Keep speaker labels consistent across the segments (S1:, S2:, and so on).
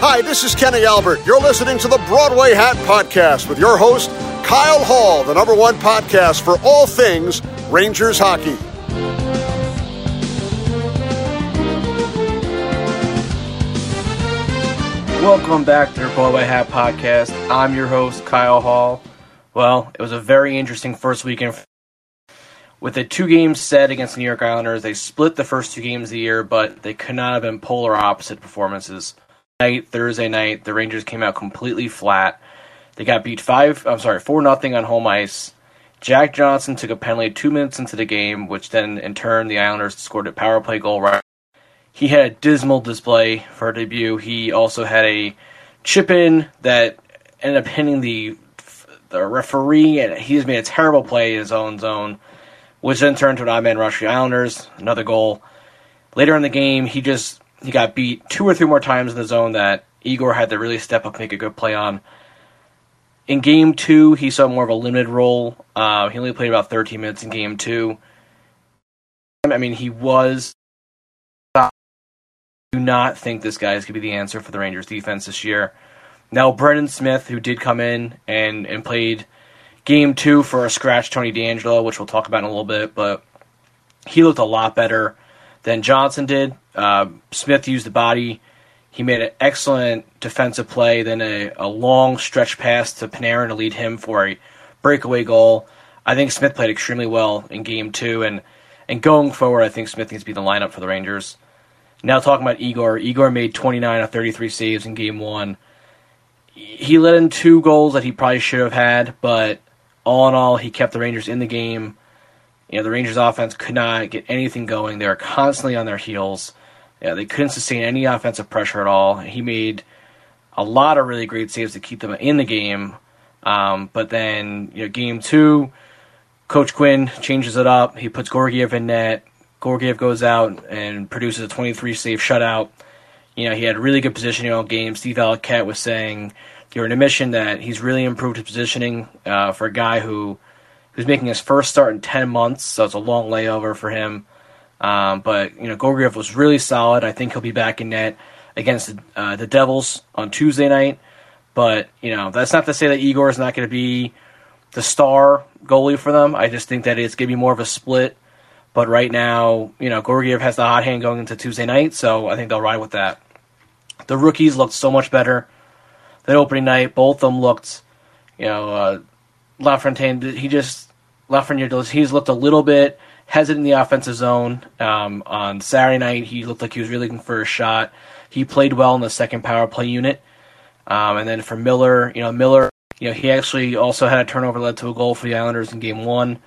S1: Hi, this is Kenny Albert. You're listening to the Broadway Hat Podcast with your host, Kyle Hall, the number one podcast for all things Rangers hockey.
S2: Welcome back to the Broadway Hat Podcast. I'm your host, Kyle Hall. Well, it was a very interesting first weekend. With a two game set against New York Islanders, they split the first two games of the year, but they could not have been polar opposite performances. Night Thursday night, the Rangers came out completely flat. They got beat five. I'm sorry, four nothing on home ice. Jack Johnson took a penalty two minutes into the game, which then in turn the Islanders scored a power play goal right he had a dismal display for a debut. He also had a chip in that ended up hitting the the referee, and he just made a terrible play in his own zone, which then turned to an odd man rush. The Islanders, another goal. Later in the game, he just he got beat two or three more times in the zone that Igor had to really step up and make a good play on. In game two, he saw more of a limited role. Uh, he only played about 13 minutes in game two. I mean, he was I do not think this guy is going to be the answer for the Rangers defense this year. Now, Brendan Smith, who did come in and, and played game two for a scratch Tony DeAngelo, which we'll talk about in a little bit, but he looked a lot better than Johnson did. Uh, Smith used the body. He made an excellent defensive play, then a, a long stretch pass to Panarin to lead him for a breakaway goal. I think Smith played extremely well in game two, and, and going forward, I think Smith needs to be the lineup for the Rangers. Now talking about Igor, Igor made 29 of 33 saves in game one. He let in two goals that he probably should have had, but all in all, he kept the Rangers in the game. You know, the Rangers offense could not get anything going. They were constantly on their heels. Yeah, they couldn't sustain any offensive pressure at all. He made a lot of really great saves to keep them in the game. Um, but then, you know, game two, Coach Quinn changes it up. He puts Georgiev in net. Georgiev goes out and produces a 23 save shutout. You know, he had really good positioning all game. Steve Valiquette was saying during a mission that he's really improved his positioning uh, for a guy who who's making his first start in 10 months, so it's a long layover for him. Um, but, you know, Georgiev was really solid. I think he'll be back in net against the, uh, the Devils on Tuesday night. But, you know, that's not to say that Igor is not going to be the star goalie for them. I just think that it's going to be more of a split but right now, you know, Georgiev has the hot hand going into Tuesday night, so I think they'll ride with that. The rookies looked so much better than opening night. Both of them looked, you know, uh, LaFontaine, he just, Lafreniere, he's looked a little bit hesitant in the offensive zone. Um, on Saturday night, he looked like he was really looking for a shot. He played well in the second power play unit. Um, and then for Miller, you know, Miller, you know, he actually also had a turnover led to a goal for the Islanders in game one.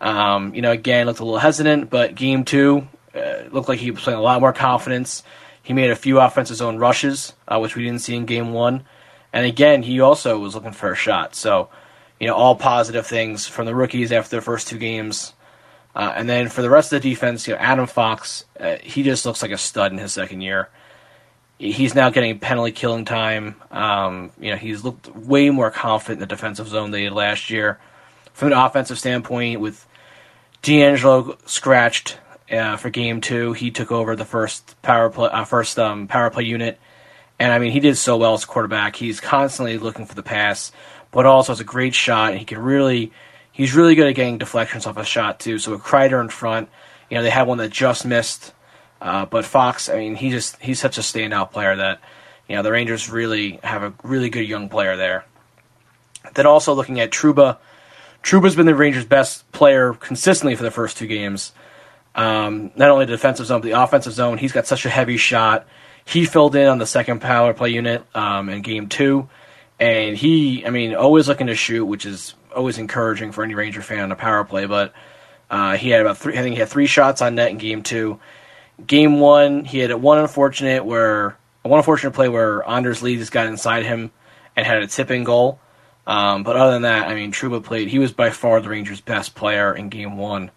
S2: Um, you know, again, looked a little hesitant, but game two uh, looked like he was playing a lot more confidence. He made a few offensive zone rushes, uh, which we didn't see in game one. And again, he also was looking for a shot. So, you know, all positive things from the rookies after their first two games. Uh, and then for the rest of the defense, you know, Adam Fox, uh, he just looks like a stud in his second year. He's now getting penalty killing time. Um, you know, he's looked way more confident in the defensive zone than he did last year. From an offensive standpoint, with DeAngelo scratched uh, for game two. He took over the first power play, uh, first um, power play unit, and I mean he did so well as quarterback. He's constantly looking for the pass, but also has a great shot. And he can really, he's really good at getting deflections off a shot too. So with Kreider in front, you know they had one that just missed, uh, but Fox, I mean he just he's such a standout player that you know the Rangers really have a really good young player there. Then also looking at Trouba, Trouba's been the Rangers' best player consistently for the first two games. Um, not only the defensive zone, but the offensive zone. He's got such a heavy shot. He filled in on the second power play unit um, in game two, and he, I mean, always looking to shoot, which is always encouraging for any Ranger fan on a power play. But uh, he had about three. I think he had three shots on net in game two. Game one, he had one unfortunate where one unfortunate play where Anders Lee just got inside him and had a tipping goal. Um, but other than that, I mean, Trouba played. He was by far the Rangers' best player in Game One.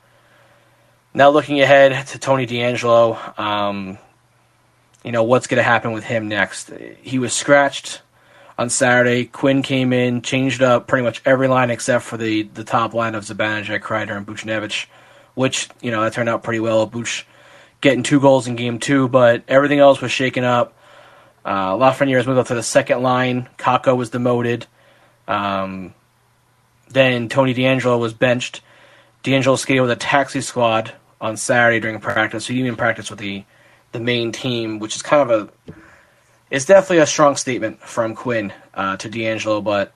S2: Now looking ahead to Tony DeAngelo, um, you know what's going to happen with him next. He was scratched on Saturday. Quinn came in, changed up pretty much every line except for the the top line of Zibanejad, Kreider, and Buchnevich, which you know that turned out pretty well. Buch getting two goals in Game Two, but everything else was shaken up. Uh, Lafreniere moved up to the second line. Kakko was demoted. Um, then Tony DeAngelo was benched. DeAngelo skated with a taxi squad on Saturday during practice. So he didn't even practice with the the main team, which is kind of a it's definitely a strong statement from Quinn uh, to DeAngelo, But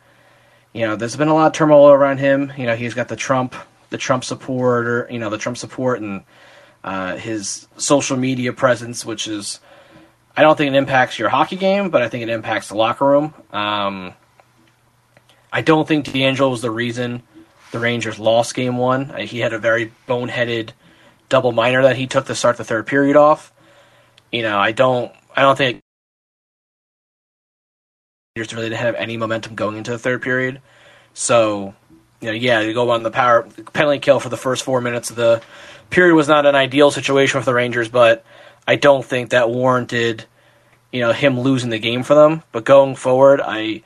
S2: you know, there's been a lot of turmoil around him. You know, he's got the Trump the Trump support or you know the Trump support and uh, his social media presence, which is I don't think it impacts your hockey game, but I think it impacts the locker room. Um, I don't think DeAngelo was the reason the Rangers lost game one. Uh, he had a very boneheaded double minor that he took to start the third period off. You know, I don't I don't think Rangers really didn't have any momentum going into the third period. So, you know, yeah, you go on the power penalty kill for the first four minutes of the period was not an ideal situation for the Rangers, but I don't think that warranted, you know, him losing the game for them. But going forward, I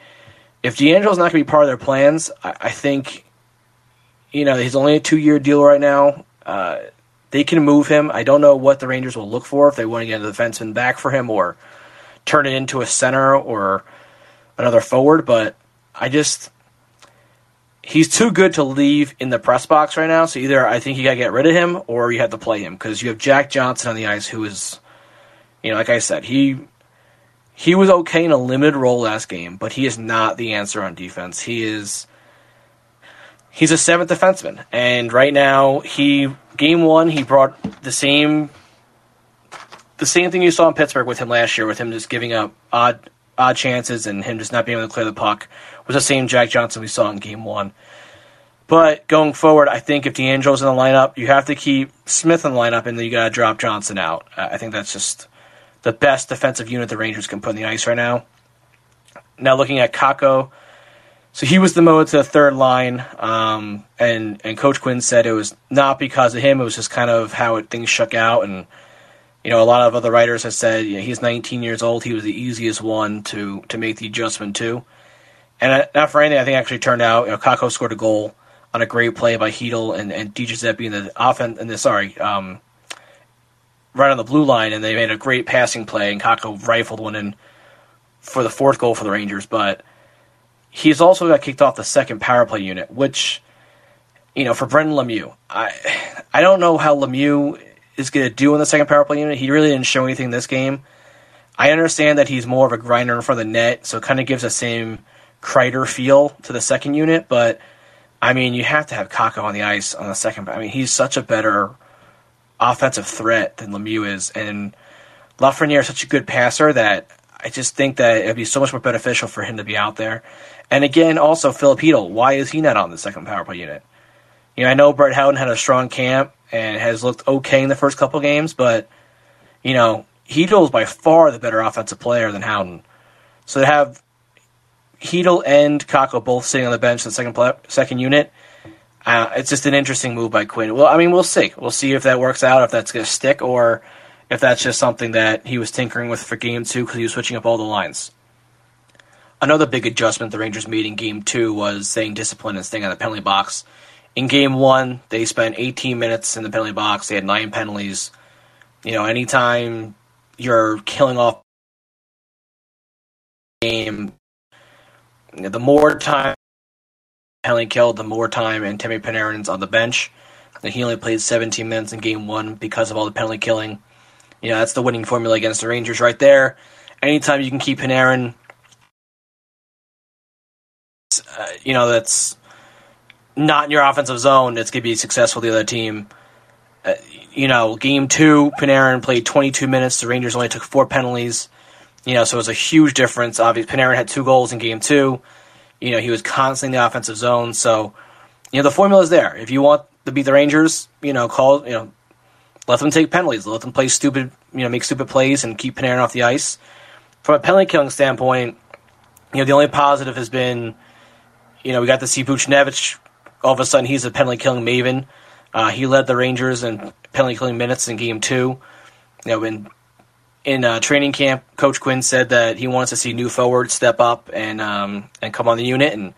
S2: if DeAngelo's not going to be part of their plans, I, I think, you know, he's only a two year deal right now. Uh, they can move him. I don't know what the Rangers will look for if they want to get a defenseman back for him or turn it into a center or another forward, but I just he's too good to leave in the press box right now. So either I think you got to get rid of him or you have to play him because you have Jack Johnson on the ice, who is, you know, like I said, he he was okay in a limited role last game, but he is not the answer on defense. He is he's a seventh defenseman, and right now he game one he brought the same the same thing you saw in Pittsburgh with him last year, with him just giving up odd odd chances and him just not being able to clear the puck was the same Jack Johnson we saw in game one. But going forward, I think if DeAngelo's in the lineup, you have to keep Smith in the lineup, and then you got to drop Johnson out. I think that's just the best defensive unit the Rangers can put in the ice right now. Now looking at Kakko, so he was the demoted to the third line, um, and and Coach Quinn said it was not because of him; it was just kind of how it, things shook out, and you know, a lot of other writers have said you know, he's 19 years old. He was the easiest one to to make the adjustment to. And not for anything, I think actually turned out. You know, Kakko scored a goal on a great play by Chytil and and DiGiuseppe in the offense. And the sorry, um, right on the blue line, and they made a great passing play, and Kakko rifled one in for the fourth goal for the Rangers. But he's also got kicked off the second power play unit, which you know for Brendan Lemieux, I I don't know how Lemieux is going to do in the second power play unit. He really didn't show anything this game. I understand that he's more of a grinder in front of the net, so it kind of gives the same Kreider feel to the second unit. But I mean, you have to have Kakko on the ice on the second. I mean, he's such a better offensive threat than Lemieux is, and Lafreniere is such a good passer that I just think that it'd be so much more beneficial for him to be out there. And again, also Filipino, why is he not on the second power play unit? You know, I know Brett Howden had a strong camp, and has looked okay in the first couple games, but you know Chytil is by far the better offensive player than Howden. So to have Chytil and Kakko both sitting on the bench in the second play, second unit, uh, it's just an interesting move by Quinn. Well, I mean, we'll see. We'll see if that works out, if that's going to stick, or if that's just something that he was tinkering with for game two because he was switching up all the lines. Another big adjustment the Rangers made in game two was staying disciplined and staying on the penalty box in game one, they spent 18 minutes in the penalty box. They had nine penalties. You know, anytime you're killing off game, the more time penalty killed, the more time Artemi Panarin's on the bench. And he only played 17 minutes in game one because of all the penalty killing. You know, that's the winning formula against the Rangers right there. Anytime you can keep Panarin, uh, you know, that's not in your offensive zone it's going to be successful the other team. Uh, you know, game two, Panarin played 22 minutes. The Rangers only took four penalties. You know, so it was a huge difference. Obviously, Panarin had two goals in game two. You know, he was constantly in the offensive zone. So, you know, the formula is there. If you want to beat the Rangers, you know, call, you know, let them take penalties. Let them play stupid, you know, make stupid plays and keep Panarin off the ice. From a penalty killing standpoint, you know, the only positive has been, you know, we got to see Buchnevich all of a sudden he's a penalty killing maven. Uh, he led the Rangers in penalty killing minutes in game two. You know, in in uh, training camp, Coach Quinn said that he wants to see new forwards step up and um, and come on the unit. And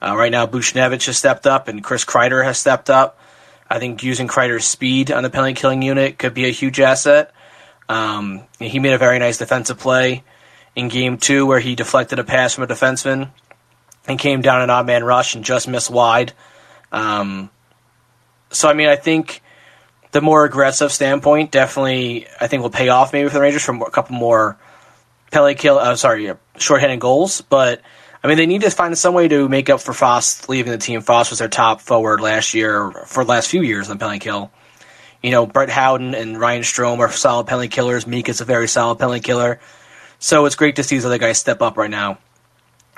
S2: uh, right now, Buchnevich has stepped up, and Chris Kreider has stepped up. I think using Kreider's speed on the penalty killing unit could be a huge asset. Um, he made a very nice defensive play in game two where he deflected a pass from a defenseman and came down an odd man rush and just missed wide. Um, so I mean, I think the more aggressive standpoint definitely I think will pay off maybe for the Rangers from a couple more penalty kill. Uh, sorry, shorthanded goals, but. I mean, they need to find some way to make up for Fast leaving the team. Fast was their top forward last year, for the last few years on penalty kill. You know, Brett Howden and Ryan Strome are solid penalty killers. Meek is a very solid penalty killer. So it's great to see these other guys step up right now.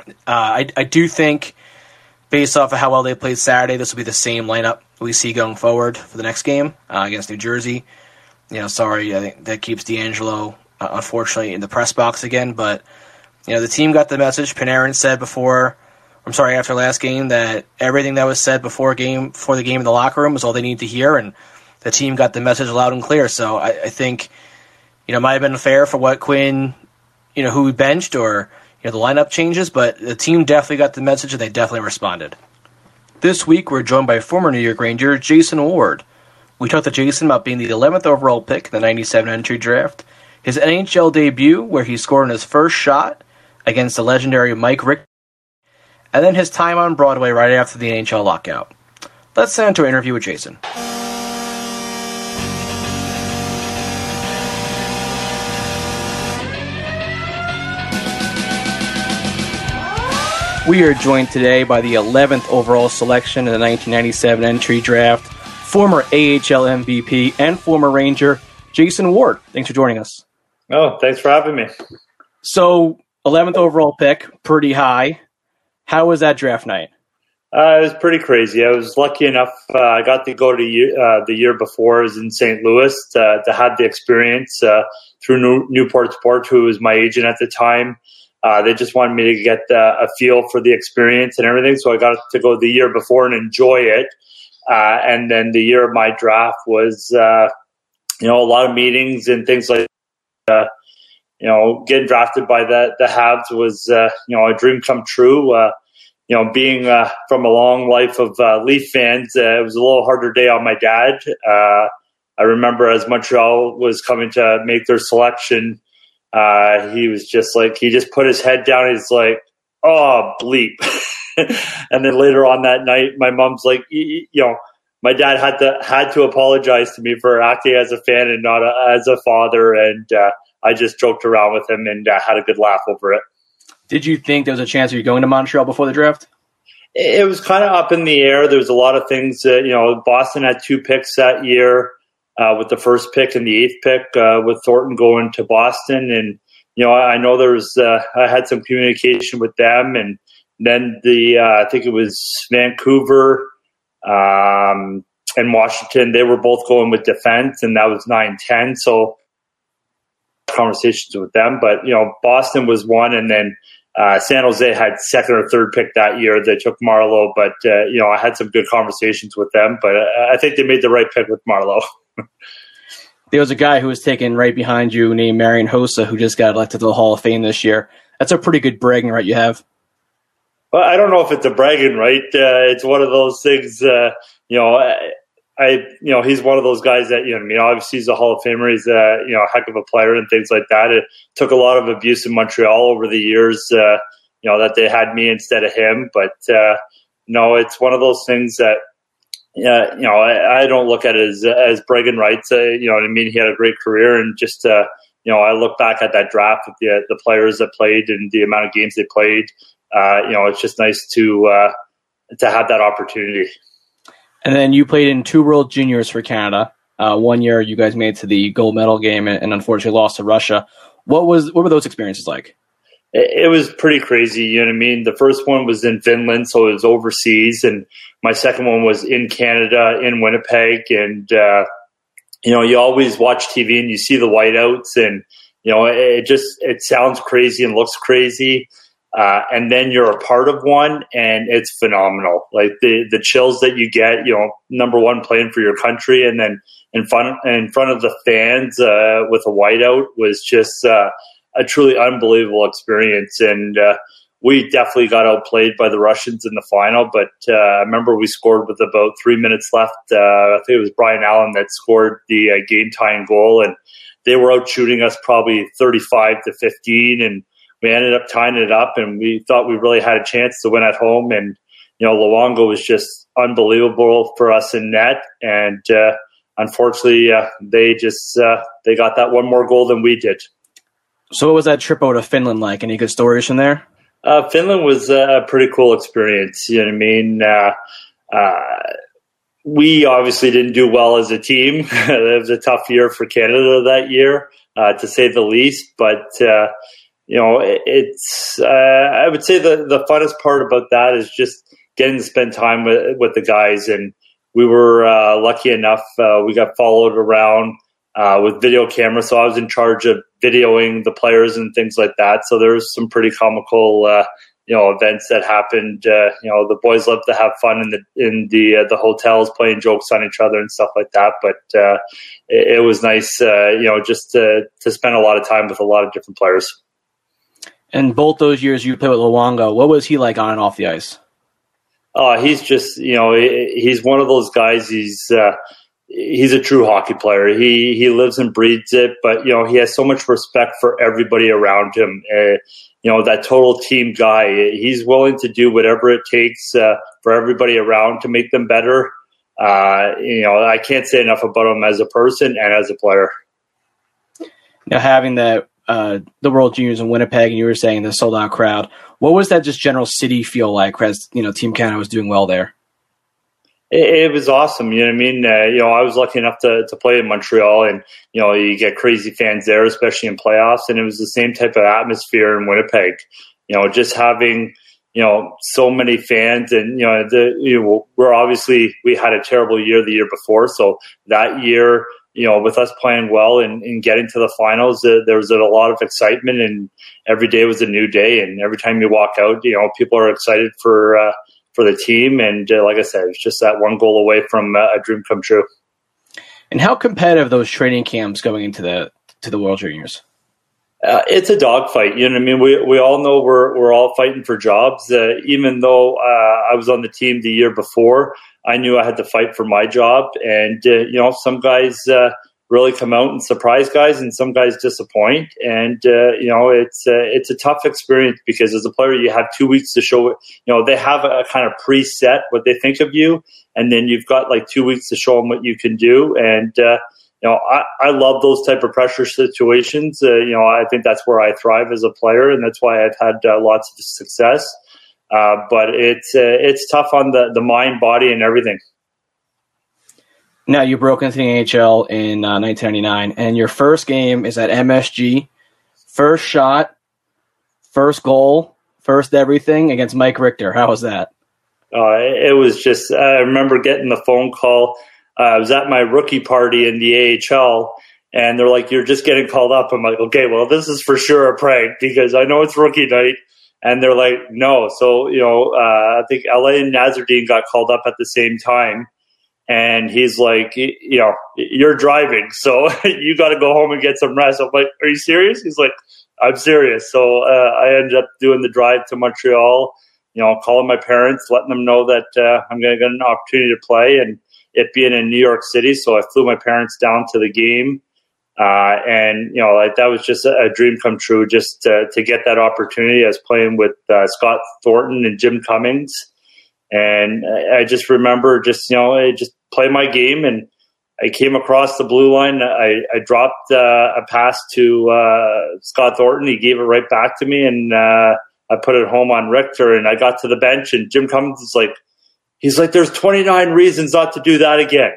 S2: Uh, I, I do think, based off of how well they played Saturday, this will be the same lineup we see going forward for the next game uh, against New Jersey. You know, sorry, I think that keeps DeAngelo uh, unfortunately, in the press box again. But, you know, the team got the message. Panarin said before, I'm sorry, after last game, that everything that was said before game before the game in the locker room was all they needed to hear, and the team got the message loud and clear. So I, I think, you know, might have been fair for what Quinn, you know, who we benched or you know the lineup changes, but the team definitely got the message and they definitely responded. This week, we're joined by former New York Ranger Jason Ward. We talked to Jason about being the 11th overall pick in the 97 entry draft, his NHL debut, where he scored in his first shot against the legendary Mike Richter, and then his time on Broadway right after the NHL lockout. Let's send into an interview with Jason. We are joined today by the 11th overall selection in the 1997 entry draft, former AHL MVP and former Ranger, Jason Ward. Thanks for joining us.
S3: Oh, thanks for having me.
S2: So, 11th overall pick, pretty high. How was that draft night?
S3: Uh, it was pretty crazy. I was lucky enough. Uh, I got to go to uh, the year before. I was in St. Louis to, to have the experience uh, through New, Newport Sport, who was my agent at the time. Uh, they just wanted me to get a feel for the experience and everything. So I got to go the year before and enjoy it. Uh, and then the year of my draft was, uh, you know, a lot of meetings and things like, uh, you know, getting drafted by the the Habs was, uh, you know, a dream come true. you know, being from a long life of Leaf fans, it was a little harder day on my dad. I remember as Montreal was coming to make their selection uh, he was just like he just put his head down. He's like, "Oh, bleep." and then later on that night, my mom's like, you know, my dad had to had to apologize to me for acting as a fan and not a, as a father, and uh, I just joked around with him and uh, had a good laugh over it.
S2: Did you think there was a chance of you going to Montreal before the draft?
S3: It was kind of up in the air. There was a lot of things that you know. Boston had two picks that year uh, with the first pick and the eighth pick, uh, with Thornton going to Boston. And, you know, I, I know there's, uh, I had some communication with them. And then the, uh, I think it was Vancouver um, and Washington, they were both going with defense, and that was 9 10. So, conversations with them. But, you know, Boston was one, and then uh, San Jose had second or third pick that year. They took Marleau, but uh, you know I had some good conversations with them. But I think they made the right pick with Marleau.
S2: there was a guy who was taken right behind you named Marian Hossa who just got elected to the Hall of Fame this year. That's a pretty good bragging right you have.
S3: Well, I don't know if it's a bragging right. Uh, it's one of those things. Uh, you know, I, I, you know, he's one of those guys that you know. I mean, obviously he's a Hall of Famer. He's a you know a heck of a player and things like that. It took a lot of abuse in Montreal over the years. Uh, you know that they had me instead of him, but uh, no, it's one of those things that yeah, you know, I, I, don't look at it as as bragging rights. Uh, you know, I mean, he had a great career, and just uh, you know, I look back at that draft with the the players that played and the amount of games they played. Uh, you know, it's just nice to uh, to have that opportunity.
S2: And then you played in two World Juniors for Canada. Uh, one year, you guys made to the gold medal game, and, and unfortunately lost to Russia. What was what were those experiences like?
S3: it, was pretty crazy. You know what I mean? The first one was in Finland, so it was overseas, and my second one was in Canada, in Winnipeg, and uh, you know, you always watch TV and you see the whiteouts, and you know, it, it just it sounds crazy and looks crazy. Uh, and then you're a part of one, and it's phenomenal. Like the the chills that you get, you know, number one playing for your country, and then in front in front of the fans uh, with a whiteout was just uh, a truly unbelievable experience. And uh, we definitely got outplayed by the Russians in the final. But uh, I remember we scored with about three minutes left. Uh, I think it was Bryan Allen that scored the uh, game tying goal, and they were out shooting us probably 35 to 15. And we ended up tying it up, and we thought we really had a chance to win at home. And you know, Luongo was just unbelievable for us in net, and uh, unfortunately, uh, they just uh, they got that one more goal than we did.
S2: So, what was that trip out to Finland like? Any good stories from there?
S3: Uh, Finland was a pretty cool experience. You know what I mean? Uh, uh, we obviously didn't do well as a team. it was a tough year for Canada that year, uh, to say the least. But uh, you know, it, it's I would say the the funnest part about that is just getting to spend time with with the guys and we were uh, lucky enough. Uh, we got followed around uh, with video camera. so I was in charge of videoing the players and things like that. So there's some pretty comical, uh, you know, events that happened. Uh, you know, the boys love to have fun in the in the uh, the hotels, playing jokes on each other and stuff like that. But it, it, was nice, you know, just to to spend a lot of time with a lot of different players.
S2: And both those years you played with Luongo, what was he like on and off the ice?
S3: Oh, he's just you know he's one of those guys. He's uh, he's a true hockey player. He he lives and breathes it. But you know he has so much respect for everybody around him. Uh, you know that total team guy. He's willing to do whatever it takes uh, for everybody around to make them better. Uh, you know I can't say enough about him as a person and as a player.
S2: Now having that uh, the World Juniors in Winnipeg, and you were saying the sold out crowd. What was that just general city feel like as you know Team Canada was doing well there?
S3: It, it was awesome. You know what I mean? Uh, you know, I was lucky enough to, to play in Montreal, and you know, you get crazy fans there, especially in playoffs. And it was the same type of atmosphere in Winnipeg. You know, just having you know so many fans, and you know, the you know, we're obviously we had a terrible year the year before, so that year you know, with us playing well and, and getting to the finals, uh, there was a lot of excitement, and every day was a new day. And every time you walk out, you know, people are excited for uh, for the team. And uh, like I said, it's just that one goal away from uh, a dream come true.
S2: And how competitive those training camps going into the to the World Juniors?
S3: Uh, it's a dogfight. You know what I mean? We we all know we're we're all fighting for jobs. Uh, even though uh, I was on the team the year before, I knew I had to fight for my job. And, uh, you know, some guys uh, really come out and surprise guys, and some guys disappoint. And, uh, you know, it's, uh, it's a tough experience because as a player, you have two weeks to show. You know, they have a, kind of preset what they think of you, and then you've got like two weeks to show them what you can do. And, uh, you know, I, I love those type of pressure situations. Uh, you know, I think that's where I thrive as a player, and that's why I've had lots of success. Uh, but it's uh, it's tough on the, the mind, body, and everything.
S2: Now you broke into the NHL in uh, 1999, and your first game is at MSG. First shot, first goal, first everything against Mike Richter. How was that?
S3: Uh, it was just. I remember getting the phone call. Uh, I was at my rookie party in the AHL, and they're like, "You're just getting called up." I'm like, "Okay, well, this is for sure a prank because I know it's rookie night." And they're like, no. So, you know, uh, I think Alain Nasreddine got called up at the same time. And he's like, you know, you're driving, so you got to go home and get some rest. I'm like, are you serious? He's like, I'm serious. So uh, I ended up doing the drive to Montreal, you know, calling my parents, letting them know that uh, I'm going to get an opportunity to play, and it being in New York City. So I flew my parents down to the game. Uh, and you know, like that was just a, dream come true, just to, to get that opportunity. as playing with uh, Scott Thornton and Jim Cummins, and I just remember just you know, I just play my game, and I came across the blue line. I, I dropped uh, a pass to uh, Scott Thornton. He gave it right back to me, and uh, I put it home on Richter. And I got to the bench, and Jim Cummins is like, he's like, "There's 29 reasons not to do that again."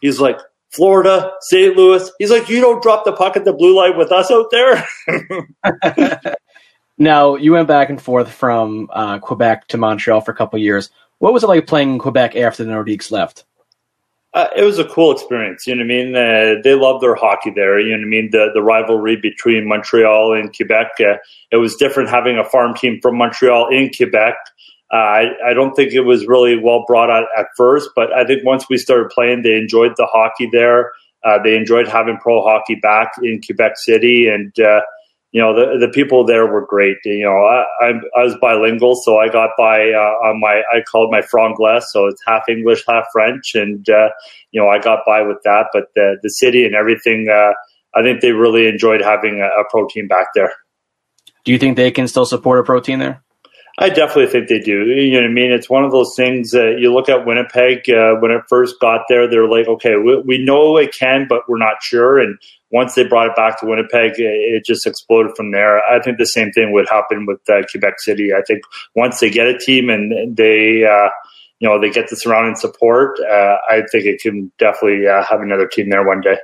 S3: He's like, Florida, St. Louis. He's like, you don't drop the puck at the blue line with us out
S2: there. now, you went back and forth from uh, Quebec to Montreal for a couple years. What was it like playing in Quebec after the Nordiques left?
S3: Uh, it was a cool experience. You know what I mean? Uh, they love their hockey there. You know what I mean? The the rivalry between Montreal and Quebec. Uh, it was different having a farm team from Montreal in Quebec uh, I, I don't think it was really well brought out at first, but I think once we started playing, they enjoyed the hockey there. Uh, they enjoyed having pro hockey back in Quebec City, and uh, you know the the people there were great. You know, I, I, I was bilingual, so I got by uh, on my I called my franglais, so it's half English, half French, and uh, you know I got by with that. But the the city and everything, uh, I think they really enjoyed having a, a pro team back there.
S2: Do you think they can still support a protein there?
S3: I definitely think they do. You know what I mean? It's one of those things that you look at Winnipeg uh, when it first got there. They're like, okay, we, we, know it can, but we're not sure. And once they brought it back to Winnipeg, it, just exploded from there. I think the same thing would happen with uh, Quebec City. I think once they get a team and they, uh, you know, they get the surrounding support, uh, I think it can definitely uh, have another team there one day.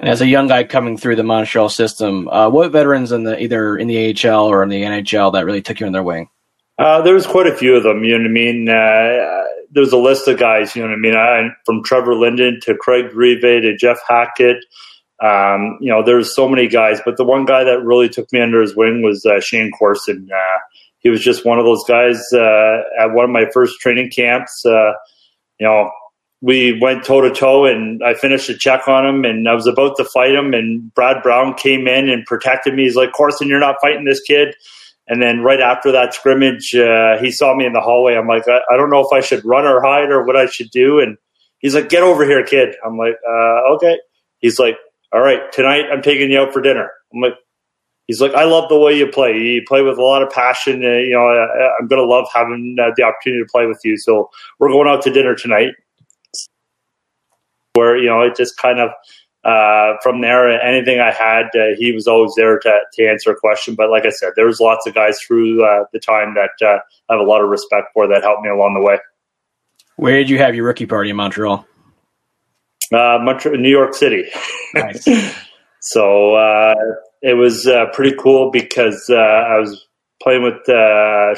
S2: And as a young guy coming through the Montreal system, uh, what veterans in the either in the AHL or in the NHL that really took you in their wing?
S3: Uh, there was quite a few of them. You know what I mean? Uh, there's a list of guys. You know what I mean? I, from Trevor Linden to Craig Rivet to Jeff Hackett. Um, you know, there's so many guys, but the one guy that really took me under his wing was uh, Shayne Corson. Uh, he was just one of those guys uh, at one of my first training camps. Uh, you know, we went toe to toe, and I finished a check on him, and I was about to fight him, and Brad Brown came in and protected me. He's like, "Corson, you're not fighting this kid." And then right after that scrimmage, uh, he saw me in the hallway. I'm like, I, I, don't know if I should run or hide or what I should do. And he's like, get over here, kid. I'm like, uh, okay. He's like, all right, tonight I'm taking you out for dinner. I'm like, he's like, I love the way you play. You play with a lot of passion. Uh, you know, I, am going to love having uh, the opportunity to play with you. So we're going out to dinner tonight. Where, you know, it just kind of, uh, from there, anything I had, uh, he was always there to, to answer a question. But like I said, there was lots of guys through uh, the time that uh, I have a lot of respect for that helped me along the way.
S2: Where did you have your rookie party in Montreal?
S3: Uh, Montreal, New York City. Nice. so uh, it was pretty cool because I was playing with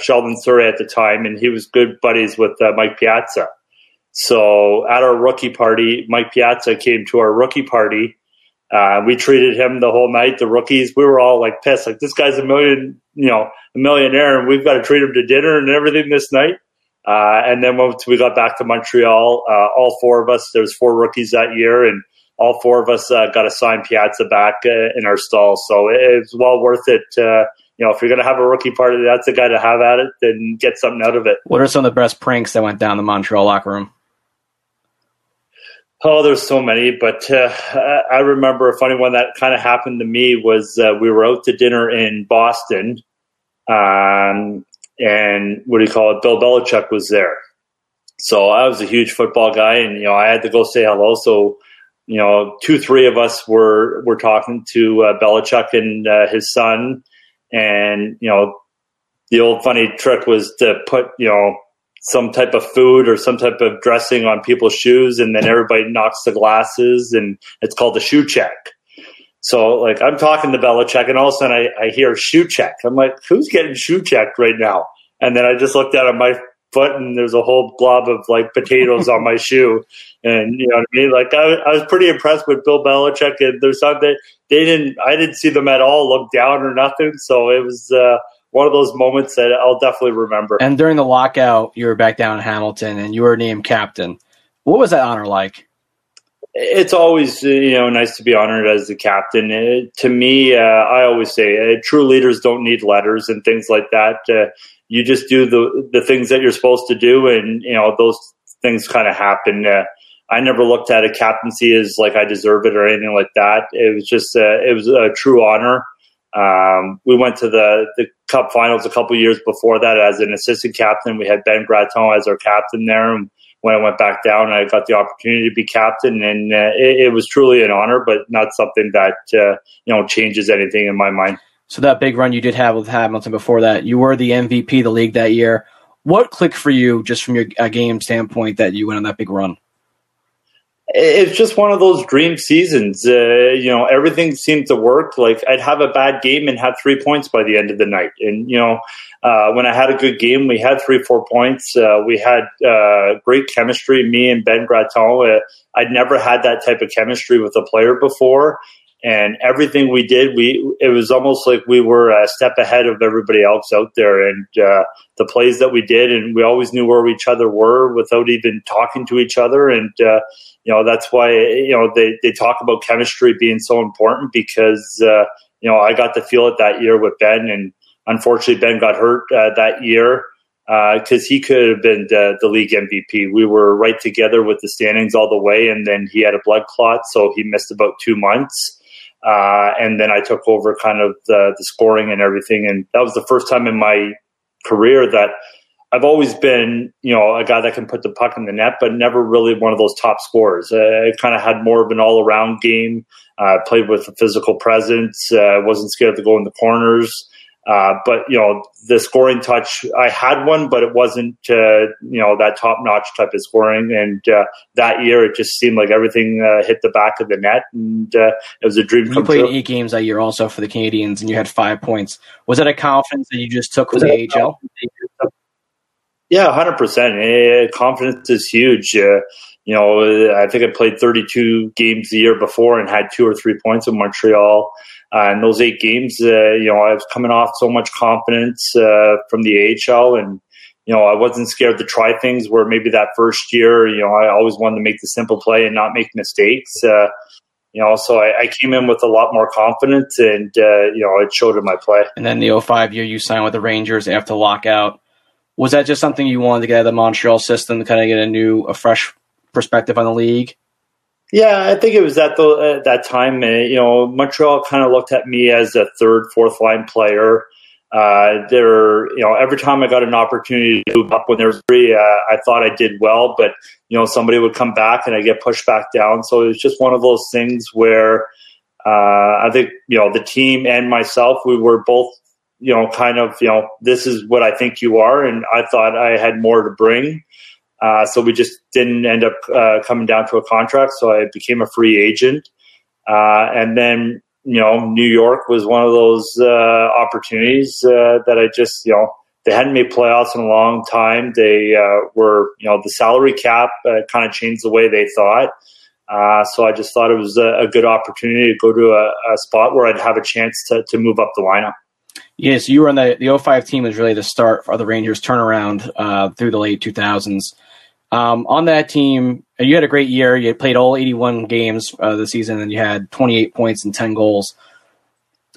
S3: Sheldon Souray at the time, and he was good buddies with Mike Piazza. So at our rookie party, Mike Piazza came to our rookie party. Uh, we treated him the whole night. The rookies, we were all like pissed. Like this guy's a million, you know, a millionaire, and we've got to treat him to dinner and everything this night. Uh, and then once we got back to Montreal, uh, all four of us, there's four rookies that year, and all four of us uh, got to sign Piazza back uh, in our stall. So it, it's well worth it. Uh, you know, if you're going to have a rookie party, that's the guy to have at it and get something out of it.
S2: What are some of the best pranks that went down the Montreal locker room?
S3: Oh, there's so many, but uh, I remember a funny one that kind of happened to me was uh, we were out to dinner in Boston, um, and what do you call it? Bill Belichick was there. So I was a huge football guy, and you know I had to go say hello. So you know, two, three of us were were talking to uh, Belichick and uh, his son, and you know, the old funny trick was to put you know some type of food or some type of dressing on people's shoes, and then everybody knocks the glasses, and it's called the shoe check. So, like, I'm talking to Belichick, and all of a sudden I, I hear shoe check. I'm like, who's getting shoe checked right now? And then I just looked down at my foot, and there's a whole blob of like potatoes on my shoe. And you know what I mean? Like, I, I was pretty impressed with Bill Belichick, and there's something they didn't, I didn't see them at all look down or nothing. So it was, uh, one of those moments that I'll definitely remember.
S2: And during the lockout, you were back down in Hamilton and you were named captain. What was that honor like?
S3: It's always you know nice to be honored as the captain. It, to me, uh, I always say uh, true leaders don't need letters and things like that. Uh, you just do the the things that you're supposed to do, and you know those things kind of happen. Uh, I never looked at a captaincy as like I deserve it or anything like that. It was just uh, it was a true honor. Um, we went to the, the Cup Finals a couple years before that as an assistant captain. We had Ben Gratton as our captain there. And when I went back down, I got the opportunity to be captain, and uh, it, it, was truly an honor, but not something that uh, you know changes anything in my mind.
S2: So that big run you did have with Hamilton before that, you were the MVP of the league that year. What clicked for you, just from your uh, game standpoint, that you went on that big run?
S3: It's just one of those dream seasons. Uh, you know, everything seemed to work. Like I'd have a bad game and have three points by the end of the night. And you know, uh, when I had a good game, we had three, four points. Uh, we had uh, great chemistry. Me and Ben Gratton. Uh, I'd never had that type of chemistry with a player before. And everything we did, we it was almost like we were a step ahead of everybody else out there. And uh, the plays that we did, and we always knew where each other were without even talking to each other. And you know that's why you know they, they talk about chemistry being so important because uh, you know I got to feel it that year with Ben, and unfortunately Ben got hurt uh, that year because uh, he could have been the, the, league MVP. We were right together with the standings all the way, and then he had a blood clot, so he missed about two months. Uh, and then I took over kind of the, the scoring and everything. And that was the first time in my career that I've always been, you know, a guy that can put the puck in the net, but never really one of those top scorers. Uh, I kind of had more of an all around game. Uh, played with a physical presence. Uh, wasn't scared to go in the corners. Uh, but you know, the scoring touch, I had one, but it wasn't uh, you know that top notch type of scoring. And uh, that year, it just seemed like everything uh, hit the back of the net, and uh, it was a dream.
S2: You played true. eight games that year, also for the Canadiens, and you had five points. Was that a confidence that you just took with the AHL?
S3: Yeah, hundred percent. Confidence is huge. Uh, you know, I think I played 32 games the year before and had two or three points in Montreal. Uh, and those eight games, uh, you know, I was coming off so much confidence uh, from the AHL, and you know, I wasn't scared to try things. Where maybe that first year, you know, I always wanted to make the simple play and not make mistakes. Uh, you know, so I, I, came in with a lot more confidence, and uh, you know, it showed in my play.
S2: And then the 05 year, you signed with the Rangers after lockout. Was that just something you wanted to get out of the Montreal system to kind of get a new, a fresh perspective on the league?
S3: Yeah, I think it was at the at that time. Uh, you know, Montreal kind of looked at me as a third, fourth line player. Uh, there, you know, every time I got an opportunity to move up when there was three, uh, I thought I did well, but you know, somebody would come back and I get pushed back down. So it was just one of those things where uh, I think you know the team and myself, we were both, you know, kind of, you know, this is what I think you are, and I thought I had more to bring. Uh, so we just didn't end up uh, coming down to a contract. So I became a free agent. Uh, and then, you know, New York was one of those uh, opportunities uh, that I just, you know, they hadn't made playoffs in a long time. They uh, were, you know, the salary cap kind of changed the way they thought. so I just thought it was a, a good opportunity to go to a, a, spot where I'd have a chance to, to move up the lineup.
S2: Yes, you were on the the 05 team was really the start for the Rangers turnaround through the late 2000s. Um, on that team, you had a great year. You played all 81 games uh, the season, and you had 28 points and 10 goals.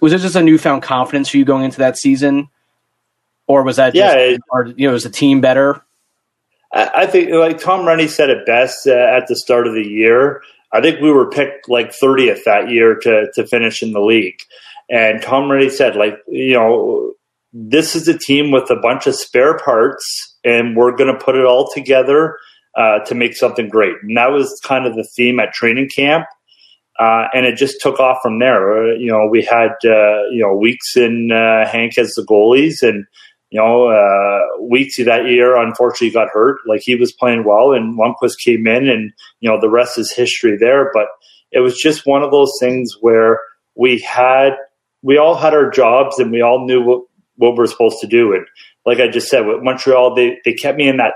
S2: Was it just a newfound confidence for you going into that season, or was that just, yeah, it, or you know, was the team better?
S3: I think, like Tom Renney said it best uh, at the start of the year. I think we were picked like 30th that year to to finish in the league, and Tom Renney said, like, you know, this is a team with a bunch of spare parts, and we're going to put it all together uh, to make something great. And that was kind of the theme at training camp. Uh, and it just took off from there. Uh, you know, we had uh, you know Weekes and uh, Hank as the goalies, and you know uh, Weekes that year unfortunately got hurt. Like he was playing well, and Lundqvist came in, and you know the rest is history there. But it was just one of those things where we had we all had our jobs, and we all knew what what we're supposed to do. And like I just said, with Montreal, they, they kept me in that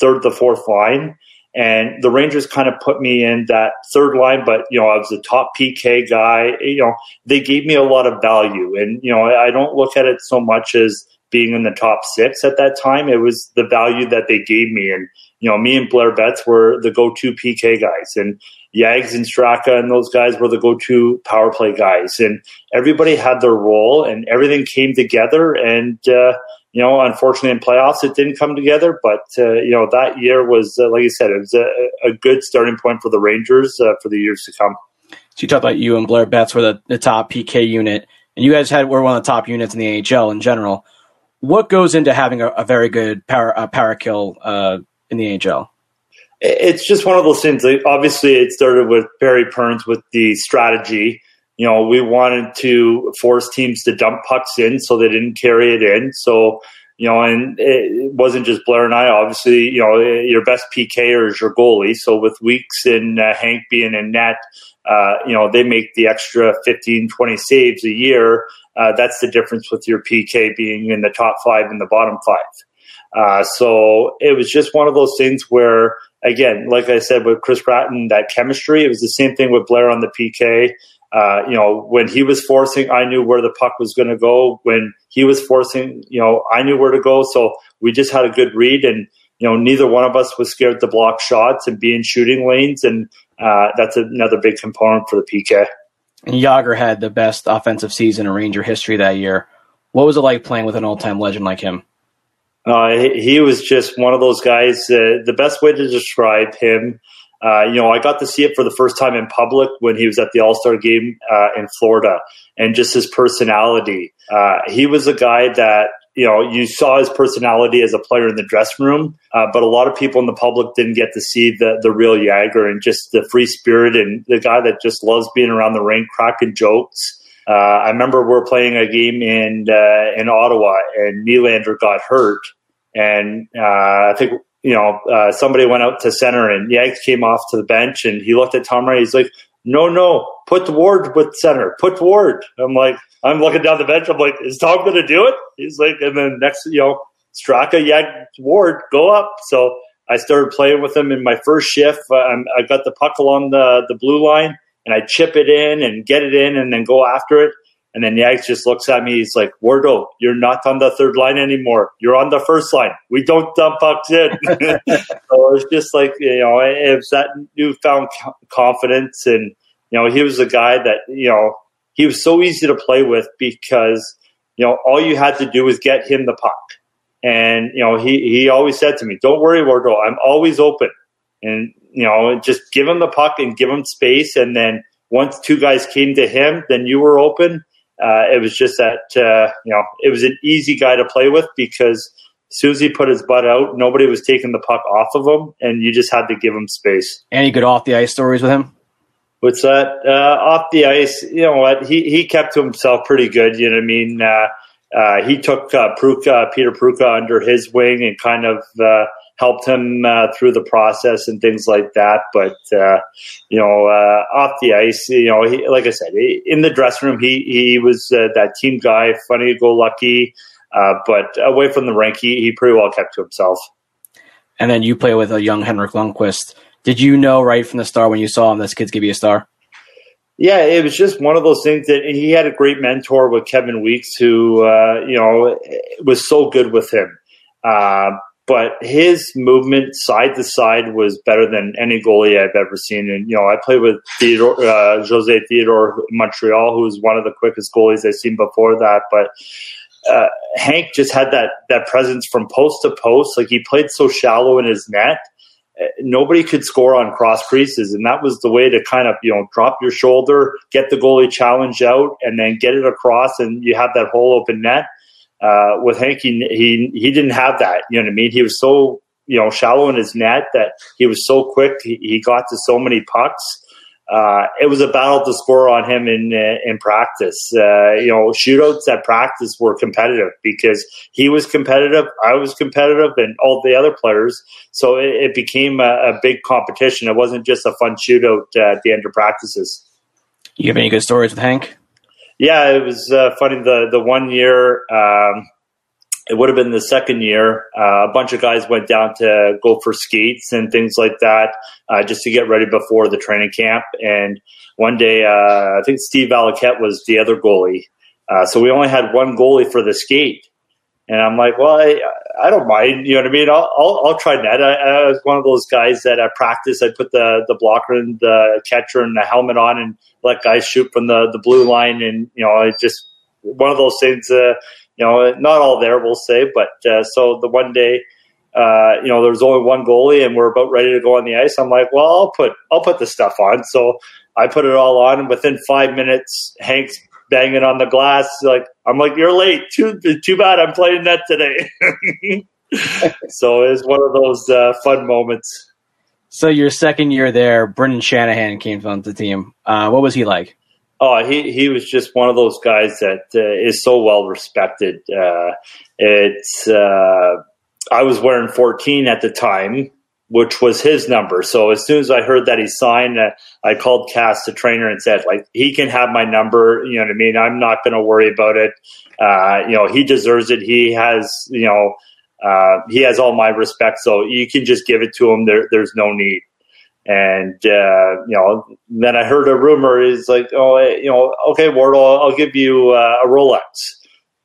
S3: third to fourth line. And the Rangers kind of put me in that third line, but you know, I was a top PK guy. You know, they gave me a lot of value. And, you know, I don't look at it so much as being in the top six at that time. It was the value that they gave me. And, you know, me and Blair Betts were the go to PK guys. And Yags and Straka and those guys were the go to power play guys. And everybody had their role and everything came together. And, uh, you know, unfortunately in playoffs it didn't come together, but uh, you know that year was, uh, like you said, it was a, a, good starting point for the Rangers uh, for the years to come.
S2: So you talked about you and Blair Betts were the, the top PK unit, and you guys had were one of the top units in the AHL in general. What goes into having a, a very good power power kill uh, in the AHL?
S3: It's just one of those things. Like, obviously, it started with Perry Pearn's with the strategy you know, we wanted to force teams to dump pucks in so they didn't carry it in. So, you know, and it wasn't just Blair and I. Obviously, you know, your best PKer is your goalie. So with Weekes and uh, Hank being in net, uh, you know, they make the extra 15, 20 saves a year. Uh, that's the difference with your PK being in the top five and the bottom five. Uh, so it was just one of those things where, again, like I said with Chris Pratt that chemistry, it was the same thing with Blair on the PK. Uh, you know, when he was forcing, I knew where the puck was going to go. When he was forcing, you know, I knew where to go. So we just had a good read, and you know, neither one of us was scared to block shots and be in shooting lanes, and uh, that's another big component for the PK.
S2: And Jagr had the best offensive season in Ranger history that year. What was it like playing with an all-time legend like him?
S3: Uh, he, was just one of those guys. Uh, the best way to describe him Uh, you know, I got to see it for the first time in public when he was at the All Star game uh, in Florida, and just his personality. Uh, he was a guy that you know you saw his personality as a player in the dressing room, uh, but a lot of people in the public didn't get to see the the real Jagr and just the free spirit and the guy that just loves being around the ring, cracking jokes. Uh, I remember we are playing a game in uh, in Ottawa, and Nylander got hurt, and I think you know, uh, somebody went out to center and Yanks came off to the bench and he looked at Tom Renney. He's like, no, no, put Ward with center, put Ward. I'm like, I'm looking down the bench. I'm like, is Tom going to do it? He's like, and then next, you know, Straka, yeah, Ward, go up. So I started playing with him in my first shift. Uh, I got the puck along the, the blue line and I chip it in and get it in and then go after it. And then Yags just looks at me. He's like, Wardo, you're not on the third line anymore. You're on the first line. We don't dump pucks in. so it's just like, you know, it was that newfound confidence. And, you know, he was a guy that, you know, he was so easy to play with because, you know, all you had to do was get him the puck. And, you know, he, he always said to me, don't worry, Wardo, I'm always open. And, you know, just give him the puck and give him space. And then once two guys came to him, then you were open it was just that uh, you know it was an easy guy to play with because as soon as he put his butt out, nobody was taking the puck off of him, and you just had to give him space.
S2: Any good off the ice stories with him?
S3: What's that? Uh, off the ice, you know what? He he kept to himself pretty good. You know what I mean? Uh, uh, he took uh, Prucha, Peter Prucha under his wing and kind of helped him uh, through the process and things like that. But uh, you know, uh, off the ice, you know, he, like I said, in the dressing room, he he was uh, that team guy, funny go lucky. Uh, but away from the rink, he, he pretty well kept to himself.
S2: And then you play with a young Henrik Lundqvist. Did you know right from the start when you saw him this kid's gonna be a star?
S3: Yeah, it was just one of those things that he had a great mentor with Kevin Weekes, who uh, you know was so good with him. Uh, but his movement side to side was better than any goalie I've ever seen. And you know, I played with Theodore, uh, Jose Theodore Montreal, who was one of the quickest goalies I've seen before that. But uh, Hank just had that that presence from post to post. Like he played so shallow in his net, uh, nobody could score on cross creases, and that was the way to kind of you know drop your shoulder, get the goalie challenge out, and then get it across, and you have that whole open net uh, with Hank, he, he he didn't have that. You know what I mean? He was so you know shallow in his net that he was so quick. He, he got to so many pucks. Uh, it was a battle to score on him in uh, in practice. Uh, you know, shootouts at practice were competitive because he was competitive, I was competitive, and all the other players. So it, it became a, a, big competition. It wasn't just a fun shootout at the end of practices.
S2: You have any good stories with Hank?
S3: Yeah, it was uh, funny. The the one year, um, it would have been the second year. Uh, a bunch of guys went down to go for skates and things like that, uh, just to get ready before the training camp. And one day, uh, I think Steve Valiquette was the other goalie, uh, so we only had one goalie for the skate. And I'm like, well, I, I don't mind. You know what I mean? I'll, I'll, I'll try net. I, I, was one of those guys that at practice, I put the, the blocker and the catcher and the helmet on and let guys shoot from the, the blue line. And, you know, it just one of those things, uh, you know, not all there, we'll say. But uh, so the one day, uh, you know, there was only one goalie and we're about ready to go on the ice. I'm like, well, I'll put, I'll put the stuff on. So I put it all on and within five minutes, Hank's banging on the glass. Like I'm like, you're late. Too too bad. I'm playing that today. so it's one of those uh, fun moments.
S2: So your second year there, Brendan Shanahan came on the team. Uh, what was he like?
S3: Oh, he he was just one of those guys that uh, is so well respected. Uh, it's uh, I was wearing 14 at the time, which was his number. So as soon as I heard that he signed, uh, I called Cass, the trainer, and said, like, he can have my number. You know what I mean? I'm not going to worry about it. Uh, you know, he deserves it. He has, you know, uh, he has all my respect. So you can just give it to him. There, there's no need. And, uh, you know, then I heard a rumor is like, oh, eh, you know, okay, Wardle, I'll, give you uh, a Rolex.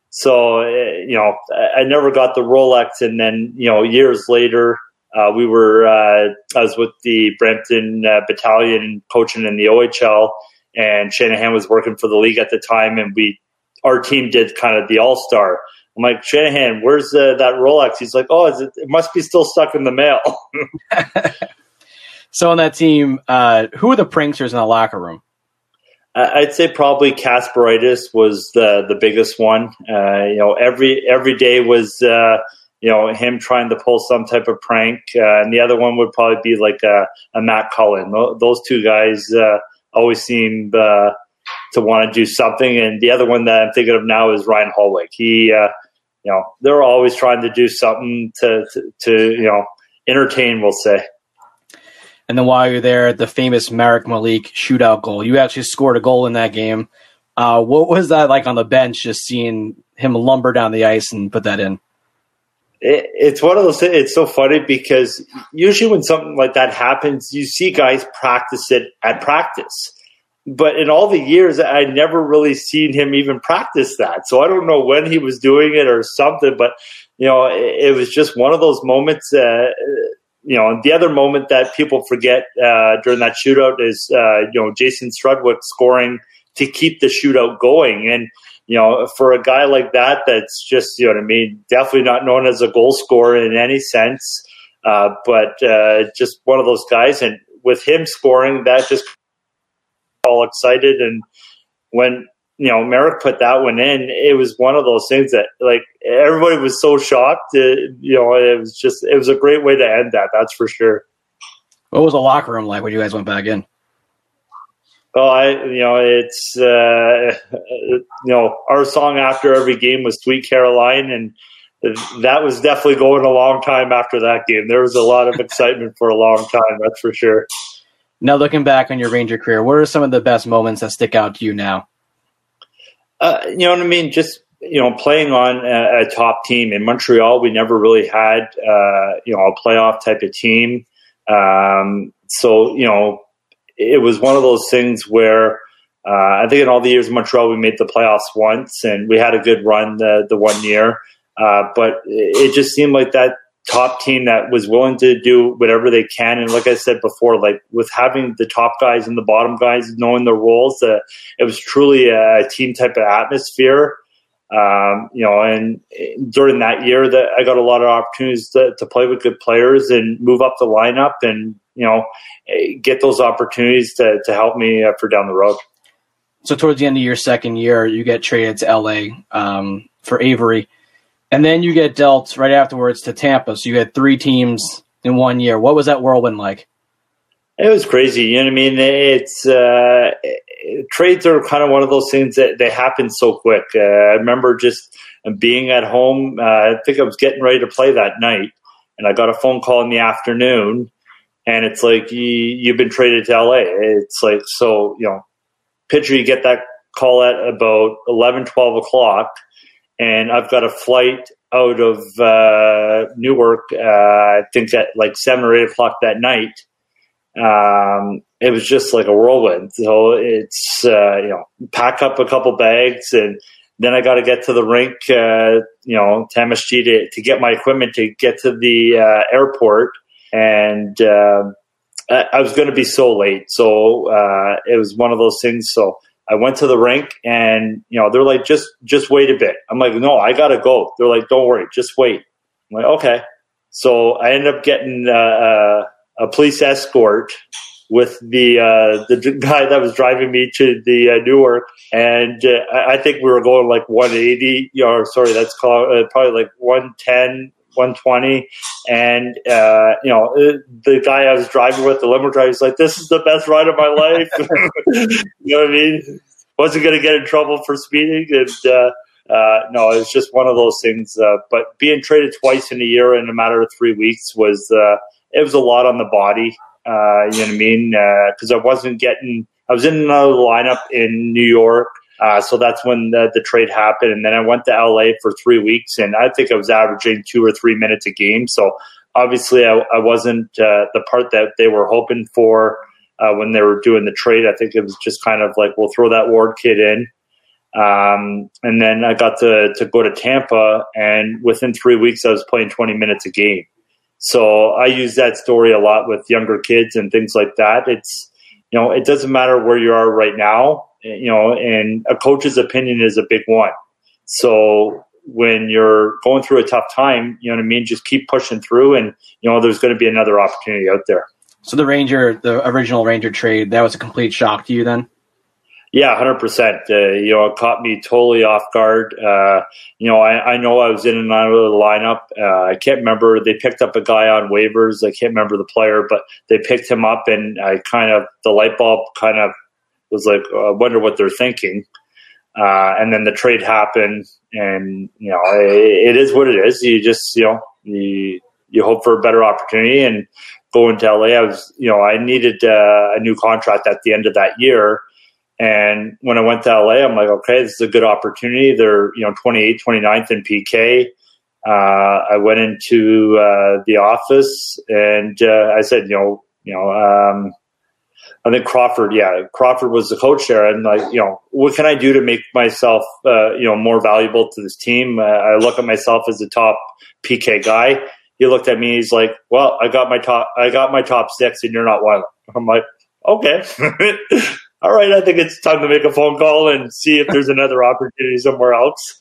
S3: So, eh, you know, I never got the Rolex. And then, you know, years later, uh, we were uh, I was with the Brampton uh, Battalion coaching in the OHL, and Shanahan was working for the league at the time, and we our team did kind of the All Star. I'm like Shanahan, where's uh, that Rolex? He's like, oh, it, it must be still stuck in the mail.
S2: So on that team, uh, who are the pranksters in the locker room?
S3: I'd say probably Kasparaitis was the the biggest one. Uh, you know, every every day was uh, you know him trying to pull some type of prank, uh, and the other one would probably be like a, a Matt Cullen. Those two guys uh, always seem uh, to want to do something, and the other one that I'm thinking of now is Ryan Hollweg. He, uh, you know, they're always trying to do something to, to, to you know entertain. We'll say.
S2: And then while you're there, the famous Marek Malik shootout goal. You actually scored a goal in that game. Uh, what was that like on the bench, just seeing him lumber down the ice and put that in?
S3: It, it's one of those. It's so funny because usually when something like that happens, you see guys practice it at practice. But in all the years, I never really seen him even practice that. So I don't know when he was doing it or something. But you know, it, it was just one of those moments. Uh, you know, the other moment that people forget uh, during that shootout is, uh, you know, Jason Strudwick scoring to keep the shootout going. And, you know, for a guy like that, that's just, you know what I mean, definitely not known as a goal scorer in any sense, uh, but uh, just one of those guys. And with him scoring, that just all excited. And when you know, Marek put that one in. It was one of those things that like everybody was so shocked. It, you know, it was just it was a great way to end that. That's for sure.
S2: What was the locker room like when you guys went back in?
S3: Well, I you know it's uh, you know our song after every game was "Sweet Caroline" and that was definitely going a long time after that game. There was a lot of excitement for a long time, that's for sure.
S2: Now, looking back on your Ranger career, what are some of the best moments that stick out to you now?
S3: Uh, you know what I mean? Just you know, playing on a, a, top team in Montreal, we never really had uh, you know a playoff type of team. Um, so you know, it was one of those things where uh, I think in all the years in Montreal, we made the playoffs once, and we had a good run the the one year. Uh, but it just seemed like that top team that was willing to do whatever they can. And like I said before, like with having the top guys and the bottom guys knowing their roles, uh, it was truly a team type of atmosphere. Um, you know, and during that year, that I got a lot of opportunities to, to play with good players and move up the lineup, and you know, get those opportunities to to help me uh, for down the road.
S2: So towards the end of your second year, you get traded to LA um, for Avery. And then you get dealt right afterwards to Tampa. So you had three teams in one year. What was that whirlwind like?
S3: It was crazy. You know what I mean? It's uh, trades are kind of one of those things that they happen so quick. Uh, I remember just being at home. Uh, I think I was getting ready to play that night, and I got a phone call in the afternoon, and it's like you, have been traded to LA. It's like so you know, picture you get that call at about 11, 12 o'clock and I've got a flight out of uh, Newark. Uh, I think at like seven or eight o'clock that night. Um, it was just like a whirlwind. So it's uh, you know pack up a couple bags and then I got to get to the rink, uh, you know, to MSG to, to get my equipment to get to the uh, airport, and uh, I, I was going to be so late. So it was one of those things. So I went to the rink and, you know, they're like, just, just wait a bit. I'm like, no, I got to go. They're like, don't worry, just wait. I'm like, okay. So I ended up getting uh, uh, a police escort with the uh, the guy that was driving me to the uh, Newark, and uh, I think we were going like 180. Or sorry, that's called uh, probably like 110, 120. And uh, you know, the guy I was driving with, the limo driver, is like, "This is the best ride of my life." you know what I mean? Wasn't going to get in trouble for speeding, and uh, uh, no, it's just one of those things. Uh, but being traded twice in a year in a matter of three weeks was uh, it was a lot on the body. Uh, you know what I mean? Because I wasn't getting. I was in another lineup in New York. Uh, so that's when the, the, trade happened. And then I went to LA for three weeks, and I think I was averaging two or three minutes a game. So obviously, I, I wasn't uh, the part that they were hoping for uh, when they were doing the trade. I think it was just kind of like, we'll throw that Ward kid in. Um, and then I got to, to go to Tampa, and within three weeks, I was playing 20 minutes a game. So I use that story a lot with younger kids and things like that. It's, you know, it doesn't matter where you are right now you know, and a coach's opinion is a big one. So when you're going through a tough time, you know what I mean? Just keep pushing through and, you know, there's going to be another opportunity out there.
S2: So the Ranger, the original Ranger trade, that was a complete shock to you then?
S3: Yeah, hundred uh, percent. You know, it caught me totally off guard. Uh, you know, I, I, know I was in and out of the lineup. Uh, I can't remember. They picked up a guy on waivers. I can't remember the player, but they picked him up, and I kind of the light bulb kind of was like, I wonder what they're thinking. Uh, and then the trade happened, and you know, it, it is what it is. You just, you know, you you hope for a better opportunity, and going to LA, I was, you know, I needed uh, a new contract at the end of that year and when I went to LA, I'm like, okay, this is a good opportunity. They're, you know, 28th, 29th in PK. Uh, I went into uh, the office and uh, I said, you know, you know, um, I think Crawford, yeah, Crawford was the coach there, and like, you know, what can I do to make myself, uh, you know, more valuable to this team? Uh, I look at myself as a top PK guy. He looked at me. He's like, "Well, I got my top, I got my top six, and you're not one." I'm like, "Okay." all right, I think it's time to make a phone call and see if there's another opportunity somewhere else.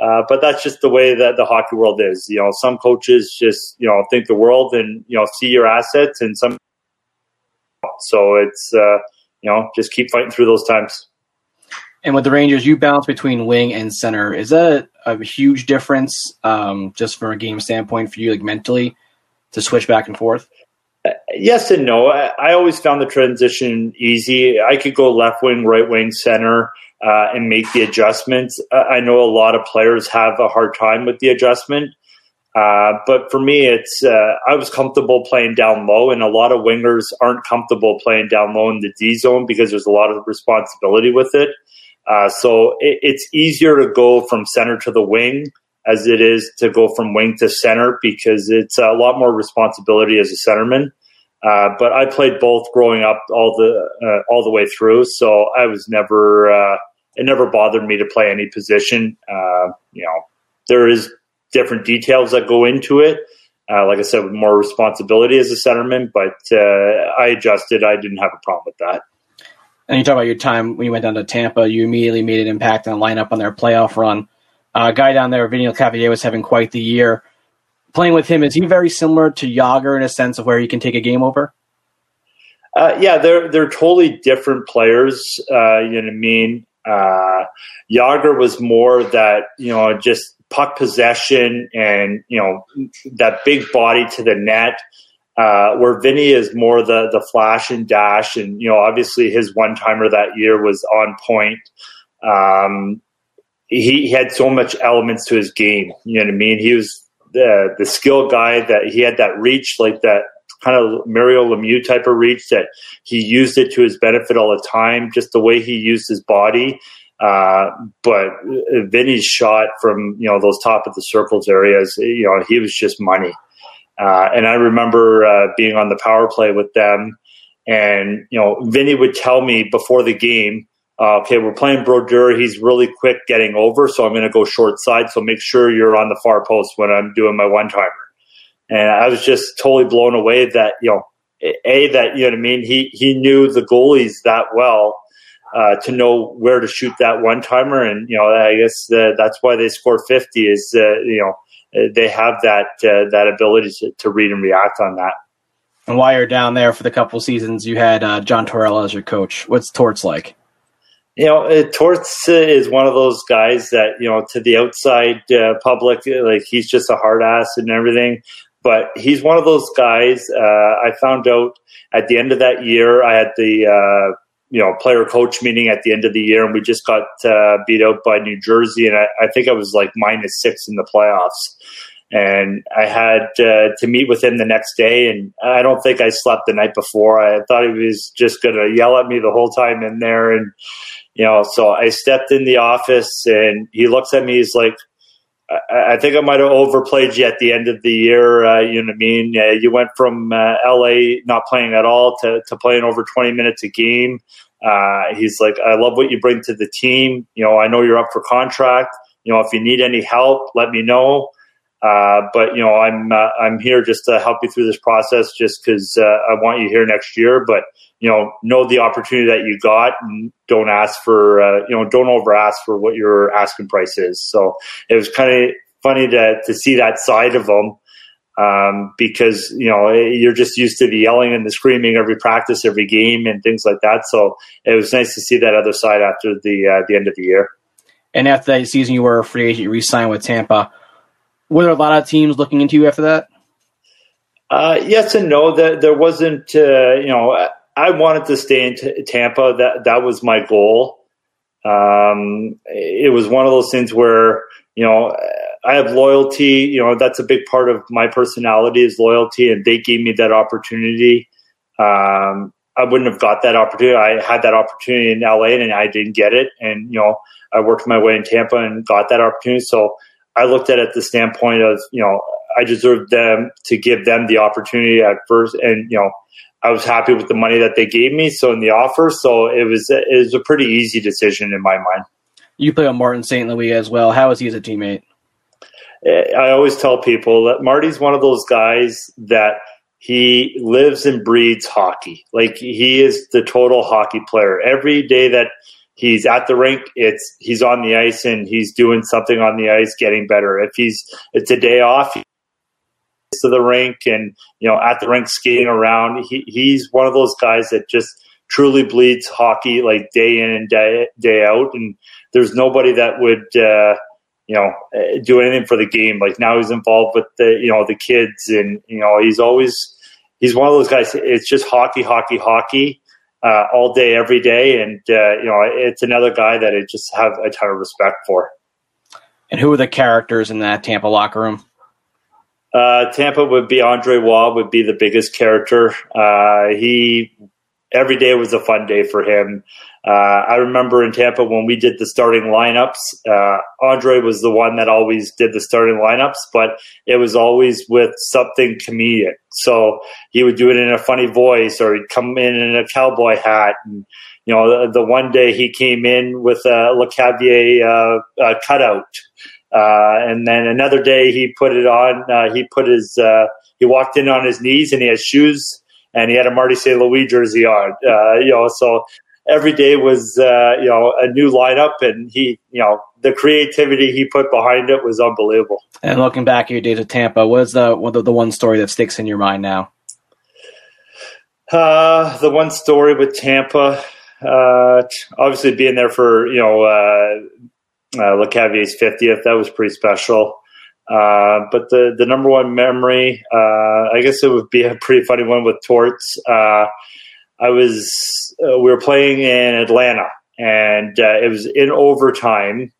S3: Uh, but that's just the way that the hockey world is. You know, some coaches just you know think the world and you know see your assets, and some. So it's uh, you know just keep fighting through those times.
S2: And with the Rangers, you bounce between wing and center. Is that a huge difference, um, just from a game standpoint for you, like mentally, to switch back and forth?
S3: yes and no. I, I, always found the transition easy. I could go left wing, right wing, center, uh, and make the adjustments. I know a lot of players have a hard time with the adjustment. Uh, but for me, it's uh, I was comfortable playing down low, and a lot of wingers aren't comfortable playing down low in the D zone because there's a lot of responsibility with it. Uh, so it, it's easier to go from center to the wing as it is to go from wing to center because it's a lot more responsibility as a centerman. Uh, but I played both growing up all the uh, all the way through, so I was never uh, it never bothered me to play any position. You know, there is different details that go into it. Uh, like I said, with more responsibility as a centerman, but I adjusted. I didn't have a problem with that.
S2: And you talk about your time when you went down to Tampa. You immediately made an impact on the lineup on their playoff run. A guy down there, Vinny Lecavalier, was having quite the year playing with him, is he very similar to Jagr in a sense of where he can take a game over?
S3: Uh, yeah, they're they're totally different players. Uh, you know what I mean? Uh, Jagr was more that you know just puck possession and you know that big body to the net. Uh, where Vinny is more the the flash and dash, and you know obviously his one timer that year was on point. Um, he, he had so much elements to his game. You know what I mean? He was the the skill guy that he had that reach, like that kind of Mario Lemieux type of reach that he used it to his benefit all the time, just the way he used his body. Uh, but Vinny's shot from you know those top of the circles areas, you know, he was just money. Uh, and I remember uh, being on the power play with them, and you know, Vinny would tell me before the game, uh, okay, we're playing Brodeur. He's really quick getting over, so I'm going to go short side. So make sure you're on the far post when I'm doing my one timer. And I was just totally blown away that you know, a that you know what I mean. He he knew the goalies that well uh, to know where to shoot that one timer, and you know, I guess uh, that's why they score 50. Is uh, you know they have that uh, that ability to, to read and react on that.
S2: And while you're down there for the couple seasons, you had uh, John Tortorella as your coach. What's Torts like?
S3: you know, uh, Torts is one of those guys that you know to the outside uh, public, like he's just a hard ass and everything. But he's one of those guys. Uh, I found out at the end of that year, I had the uh, you know player coach meeting at the end of the year, and we just got uh, beat out by New Jersey, and I, I, think I was like minus six in the playoffs. And I had uh, to meet with him the next day, and I don't think I slept the night before. I thought he was just going to yell at me the whole time in there, and you know, so I stepped in the office and he looks at me. He's like, I, think I might have overplayed you at the end of the year. Uh, you know what I mean? Uh, you went from uh, LA not playing at all to, to playing over 20 minutes a game. Uh, he's like, I love what you bring to the team. You know, I know you're up for contract. You know, if you need any help, let me know. Uh, but you know, I'm uh, I'm here just to help you through this process, just because I want you here next year. But you know, know the opportunity that you got, and don't ask for uh, you know, don't over ask for what your asking price is. So it was kind of funny to to see that side of them. um, because you know you're just used to the yelling and the screaming every practice, every game, and things like that. So it was nice to see that other side after the uh, the end of the year.
S4: And after that season, you were a free agent. You re-signed with Tampa. Were there a lot of teams looking into you after that?
S3: Uh, yes and no. That there wasn't. Uh, you know, I wanted to stay in t- Tampa. That that was my goal. Um, it was one of those things where you know I have loyalty. You know, that's a big part of my personality is loyalty, and they gave me that opportunity. Um, I wouldn't have got that opportunity. I had that opportunity in LA, and I didn't get it. And you know, I worked my way in Tampa and got that opportunity. So I looked at it the standpoint of you know I deserved them to give them the opportunity at first, and you know. I was happy with the money that they gave me, so in the offer, so it was it was a pretty easy decision in my mind.
S4: You play with Martin St. Louis as well. How is he as a teammate?
S3: Eh, I always tell people that Marty's one of those guys that he lives and breathes hockey. Like he is the total hockey player. Every day that he's at the rink, it's he's on the ice and he's doing something on the ice, getting better. If he's it's a day off, to the rink and you know at the rink skating around. He, he's one of those guys that just truly bleeds hockey like day in and day day out. And there's nobody that would. Uh, you know, uh, do anything for the game. Like now he's involved with the, you know, the kids and, you know, he's always, he's one of those guys. It's just hockey, hockey, hockey, uh, all day, every day. And, uh, you know, it's another guy that I just have a ton of respect for.
S4: And who are the characters in that Tampa locker room?
S3: Uh, Tampa would be Andre Roy would be the biggest character. Uh, he every day was a fun day for him. Uh, I remember in Tampa when we did the starting lineups, uh, Andre was the one that always did the starting lineups, but it was always with something comedic. So he would do it in a funny voice or he'd come in in a cowboy hat. And, you know, the, the one day he came in with a Lecavalier uh, uh, cutout. Uh, and then another day he put it on, uh, he put his, uh, he walked in on his knees and he had shoes and he had a Marty St. Louis jersey on. Uh, you know, so every day was uh, you know a new lineup, and he you know the creativity he put behind it was unbelievable.
S4: And looking back at your days at Tampa, what is the what the, the one story that sticks in your mind now?
S3: Uh, the one story with Tampa, uh, obviously being there for you know uh, uh, Lecavalier's fiftieth, that was pretty special. Uh, but the, the number one memory, uh, I guess it would be a pretty funny one with Torts. Uh, I was, uh, we were playing in Atlanta and uh, it was in overtime.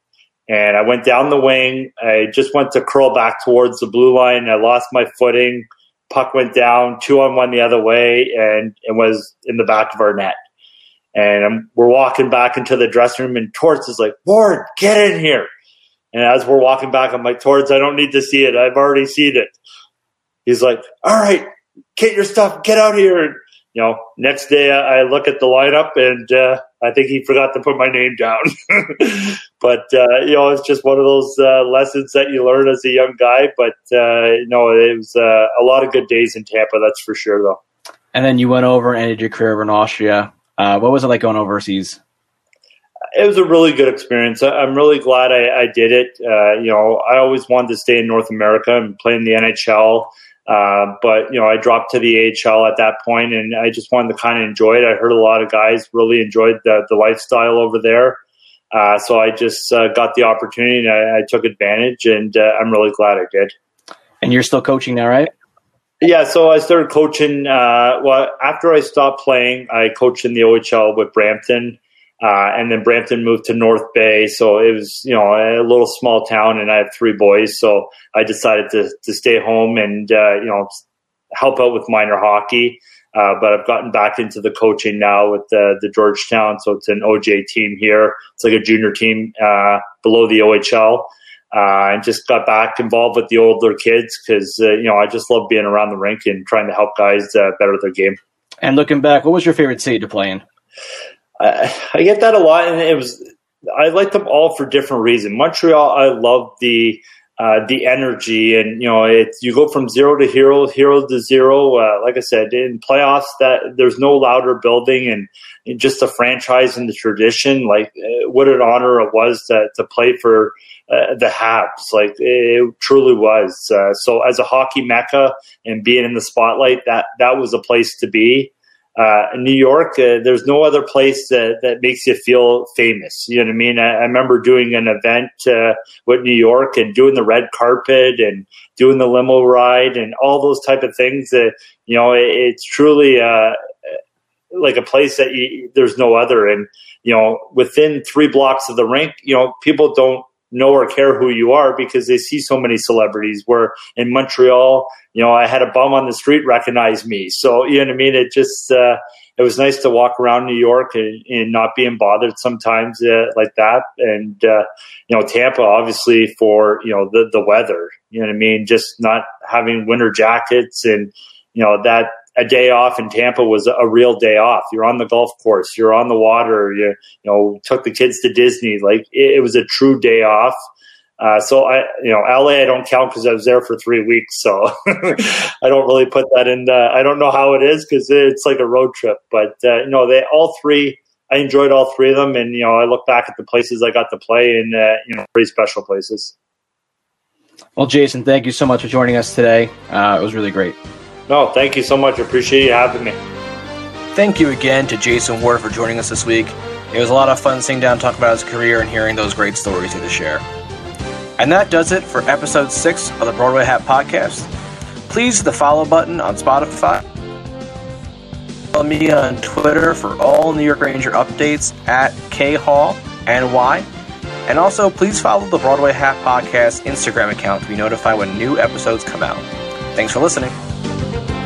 S3: And I went down the wing. I just went to curl back towards the blue line. I lost my footing. Puck went down two on one the other way and it was in the back of our net. And I'm, we're walking back into the dressing room and Torts is like, Ward, get in here. And as we're walking back, I'm like, Torts, I don't need to see it. I've already seen it. He's like, all right, get your stuff, get out here. And, you know, next day I look at the lineup and uh, I think he forgot to put my name down. but, uh, you know, it's just one of those uh, lessons that you learn as a young guy. But, uh, you know, it was uh, a lot of good days in Tampa, that's for sure, though.
S4: And then you went over and ended your career in Austria. Uh, what was it like going overseas?
S3: it was a really good experience. I'm really glad I, I did it. Uh, you know, I always wanted to stay in North America and play in the NHL. Uh, but you know, I dropped to the AHL at that point, and I just wanted to kind of enjoy it. I heard a lot of guys really enjoyed the, the lifestyle over there, uh, so I just uh, got the opportunity and I, I took advantage, and uh, I'm really glad I did.
S4: And you're still coaching now, right?
S3: Yeah, so I started coaching. Uh, well, after I stopped playing, I coached in the OHL with Brampton. Uh, and then Brampton moved to North Bay, so it was you know a little small town, and I have three boys, so I decided to to stay home and uh, you know help out with minor hockey. Uh, but I've gotten back into the coaching now with the, the Georgetown, so it's an OJ team here. It's like a junior team uh, below the OHL, uh, and just got back involved with the older kids because uh, you know I just love being around the rink and trying to help guys better their game.
S4: And looking back, what was your favorite city to play in?
S3: I, I get that a lot, and it was I like them all for different reasons. Montreal, I love the uh, the energy, and you know, it you go from zero to hero, hero to zero. Uh, like I said, in playoffs, that there's no louder building, and, and just the franchise and the tradition. Like, uh, what an honor it was to to play for uh, the Habs. Like it truly was. Uh, so as a hockey mecca and being in the spotlight, that that was a place to be. Uh, in New York, uh, there's no other place that, that makes you feel famous. You know what I mean? I, I remember doing an event uh, with New York and doing the red carpet and doing the limo ride and all those type of things. That you know, it, it's truly uh, like a place that you, there's no other. And you know, within three blocks of the rink, you know, people don't know or care who you are because they see so many celebrities. Where in Montreal, you know, I had a bum on the street recognize me. So you know what I mean. It just uh, it was nice to walk around New York and, and not being bothered sometimes uh, like that. And uh, you know, Tampa obviously for you know the the weather. You know what I mean. Just not having winter jackets and you know that a day off in Tampa was a real day off. You're on the golf course, you're on the water, you you know took the kids to Disney. Like it, it was a true day off. Uh, so I, you know, LA I don't count because I was there for three weeks, so I don't really put that in. The, I don't know how it is because it's like a road trip. But uh, you know, they all three. I enjoyed all three of them, and you know, I look back at the places I got to play in, uh, you know, pretty special places.
S4: Well, Jason, thank you so much for joining us today. Uh, it was really great.
S3: No, thank you so much. I appreciate you having me.
S2: Thank you again to Jason Ward for joining us this week. It was a lot of fun sitting down, talking about his career, and hearing those great stories he had to share. And that does it for episode six of the Broadway Hat Podcast. Please hit the follow button on Spotify. Follow me on Twitter for all New York Ranger updates at KHallNY. And also, please follow the Broadway Hat Podcast Instagram account to be notified when new episodes come out. Thanks for listening. Bye.